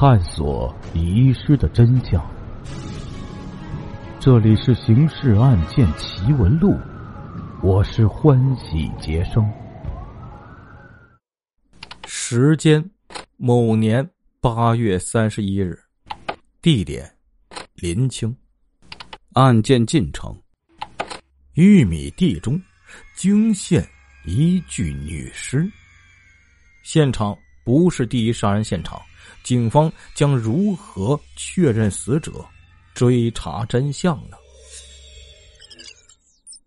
探索遗失的真相。这里是《刑事案件奇闻录》，我是欢喜杰生。时间：某年八月三十一日，地点：临清。案件进程：玉米地中惊现一具女尸。现场不是第一杀人现场，警方将如何确认死者、追查真相呢？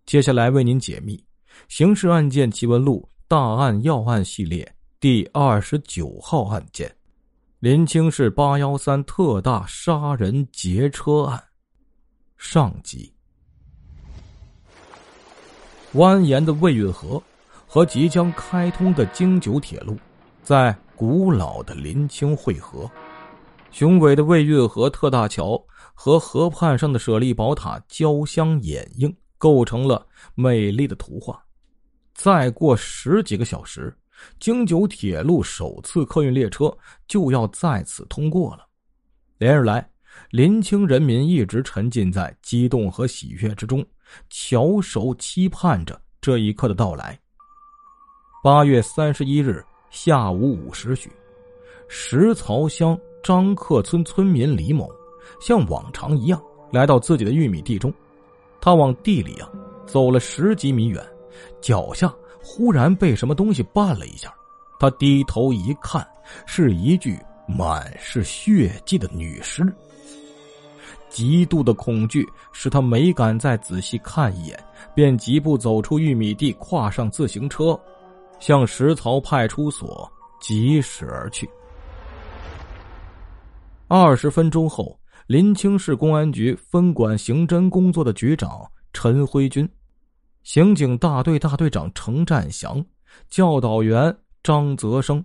接下来为您解密《刑事案件奇闻录》大案要案系列第二十九号案件——临清市八幺三特大杀人劫车案。上集。蜿蜒的魏运河和即将开通的京九铁路。在古老的临清汇合，雄伟的魏运河特大桥和河畔上的舍利宝塔交相掩映，构成了美丽的图画。再过十几个小时，京九铁路首次客运列车就要在此通过了。连日来，临清人民一直沉浸在激动和喜悦之中，翘首期盼着这一刻的到来。八月三十一日。下午五时许，石槽乡张克村村民李某像往常一样来到自己的玉米地中。他往地里啊走了十几米远，脚下忽然被什么东西绊了一下。他低头一看，是一具满是血迹的女尸。极度的恐惧使他没敢再仔细看一眼，便疾步走出玉米地，跨上自行车。向石槽派出所疾驶而去。二十分钟后，临清市公安局分管刑侦工作的局长陈辉军、刑警大队大队长程占祥、教导员张泽生，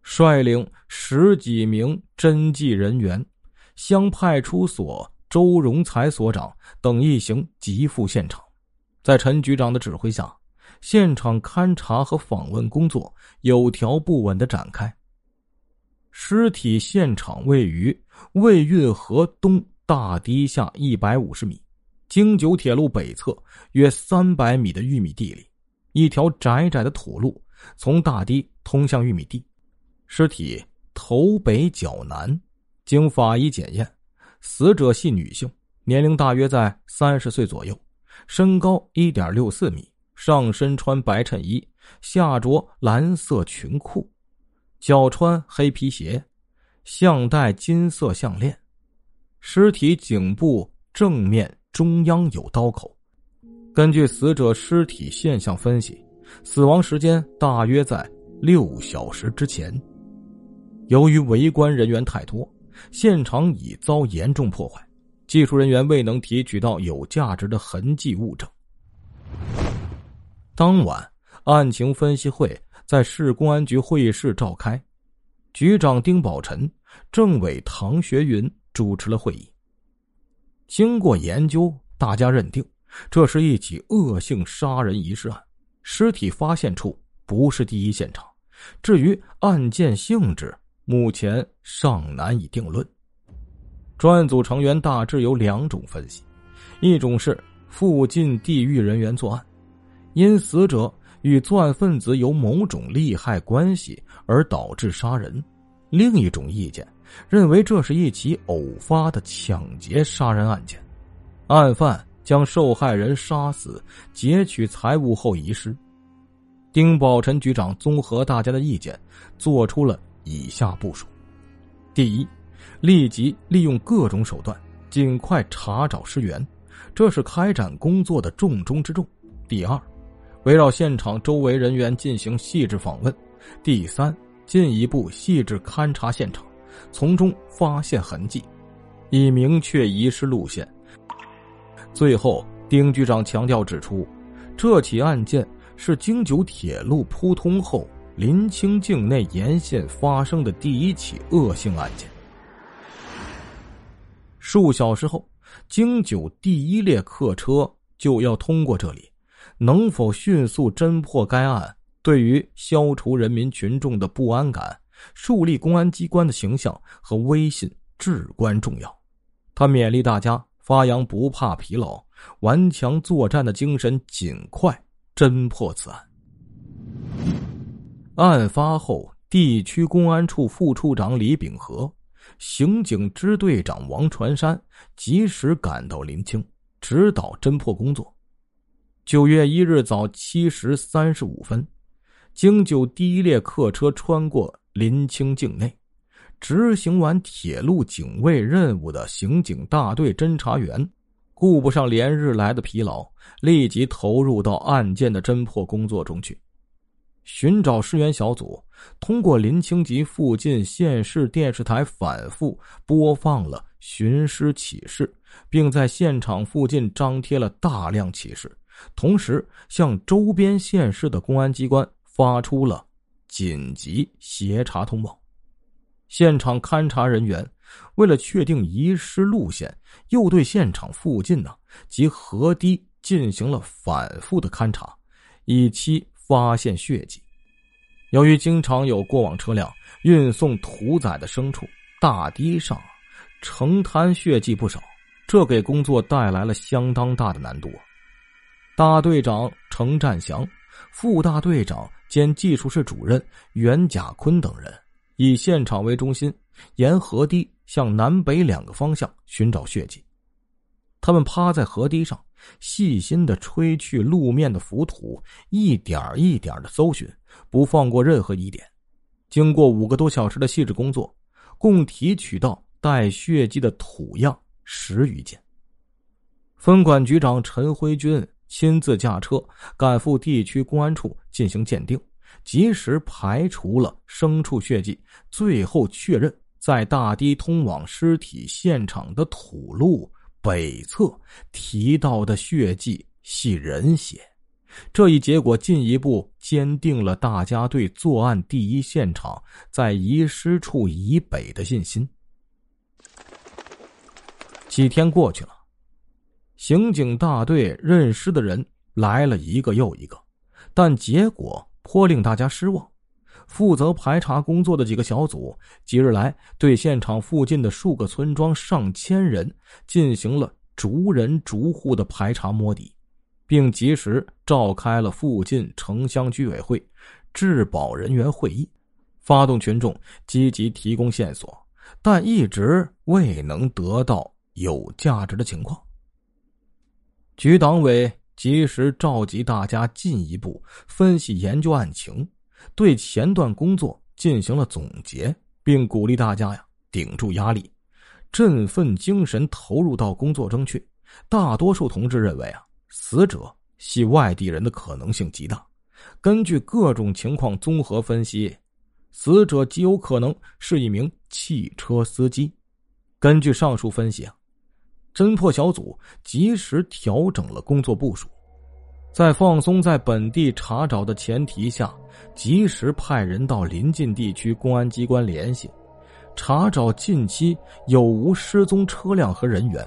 率领十几名侦缉人员，乡派出所周荣才所长等一行急赴现场，在陈局长的指挥下。现场勘查和访问工作有条不紊的展开。尸体现场位于魏运河东大堤下一百五十米，京九铁路北侧约三百米的玉米地里，一条窄窄的土路从大堤通向玉米地。尸体头北脚南，经法医检验，死者系女性，年龄大约在三十岁左右，身高一点六四米。上身穿白衬衣，下着蓝色裙裤，脚穿黑皮鞋，项戴金色项链。尸体颈部正面中央有刀口。根据死者尸体现象分析，死亡时间大约在六小时之前。由于围观人员太多，现场已遭严重破坏，技术人员未能提取到有价值的痕迹物证。当晚，案情分析会在市公安局会议室召开，局长丁宝臣、政委唐学云主持了会议。经过研究，大家认定这是一起恶性杀人遗失案，尸体发现处不是第一现场。至于案件性质，目前尚难以定论。专案组成员大致有两种分析：一种是附近地域人员作案。因死者与作案分子有某种利害关系而导致杀人，另一种意见认为这是一起偶发的抢劫杀人案件，案犯将受害人杀死，劫取财物后遗失。丁宝臣局长综合大家的意见，做出了以下部署：第一，立即利用各种手段，尽快查找尸源，这是开展工作的重中之重；第二。围绕现场周围人员进行细致访问，第三，进一步细致勘察现场，从中发现痕迹，以明确遗失路线。最后，丁局长强调指出，这起案件是京九铁路铺通后临清境内沿线发生的第一起恶性案件。数小时后，京九第一列客车就要通过这里。能否迅速侦破该案，对于消除人民群众的不安感，树立公安机关的形象和威信至关重要。他勉励大家发扬不怕疲劳、顽强作战的精神，尽快侦破此案。案发后，地区公安处副处长李秉和、刑警支队长王传山及时赶到临清，指导侦破工作。九月一日早七时三十五分，京九第一列客车穿过临清境内，执行完铁路警卫任务的刑警大队侦查员，顾不上连日来的疲劳，立即投入到案件的侦破工作中去。寻找尸源小组通过临清及附近县市电视台反复播放了寻尸启事，并在现场附近张贴了大量启事。同时，向周边县市的公安机关发出了紧急协查通报。现场勘查人员为了确定遗失路线，又对现场附近呢及河堤进行了反复的勘查，以期发现血迹。由于经常有过往车辆运送屠宰的牲畜，大堤上成滩血迹不少，这给工作带来了相当大的难度。大队长程占祥、副大队长兼技术室主任袁甲坤等人以现场为中心，沿河堤向南北两个方向寻找血迹。他们趴在河堤上，细心的吹去路面的浮土，一点一点的搜寻，不放过任何疑点。经过五个多小时的细致工作，共提取到带血迹的土样十余件。分管局长陈辉军。亲自驾车赶赴地区公安处进行鉴定，及时排除了牲畜血迹，最后确认在大堤通往尸体现场的土路北侧提到的血迹系人血。这一结果进一步坚定了大家对作案第一现场在遗失处以北的信心。几天过去了。刑警大队认尸的人来了一个又一个，但结果颇令大家失望。负责排查工作的几个小组，几日来对现场附近的数个村庄上千人进行了逐人逐户的排查摸底，并及时召开了附近城乡居委会质保人员会议，发动群众积极提供线索，但一直未能得到有价值的情况。局党委及时召集大家进一步分析研究案情，对前段工作进行了总结，并鼓励大家呀顶住压力，振奋精神投入到工作中去。大多数同志认为啊，死者系外地人的可能性极大。根据各种情况综合分析，死者极有可能是一名汽车司机。根据上述分析啊。侦破小组及时调整了工作部署，在放松在本地查找的前提下，及时派人到临近地区公安机关联系，查找近期有无失踪车辆和人员，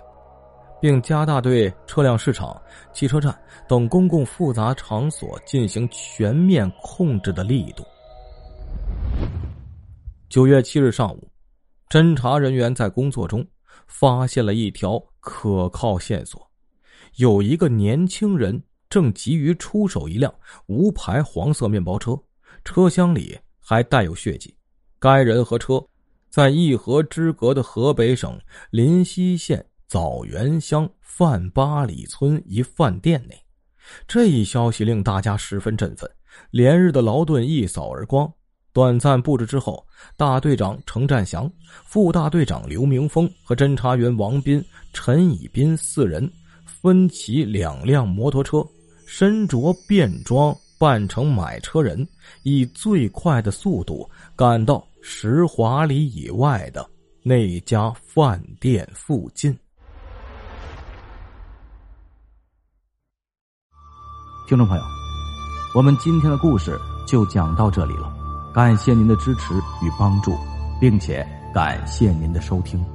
并加大对车辆市场、汽车站等公共复杂场所进行全面控制的力度。九月七日上午，侦查人员在工作中发现了一条。可靠线索，有一个年轻人正急于出手一辆无牌黄色面包车，车厢里还带有血迹。该人和车在一河之隔的河北省临溪县枣园乡范八里村一饭店内。这一消息令大家十分振奋，连日的劳顿一扫而光。短暂布置之后，大队长程占祥、副大队长刘明峰和侦查员王斌、陈以斌四人分骑两辆摩托车，身着便装，扮成买车人，以最快的速度赶到十华里以外的那家饭店附近。听众朋友，我们今天的故事就讲到这里了。感谢您的支持与帮助，并且感谢您的收听。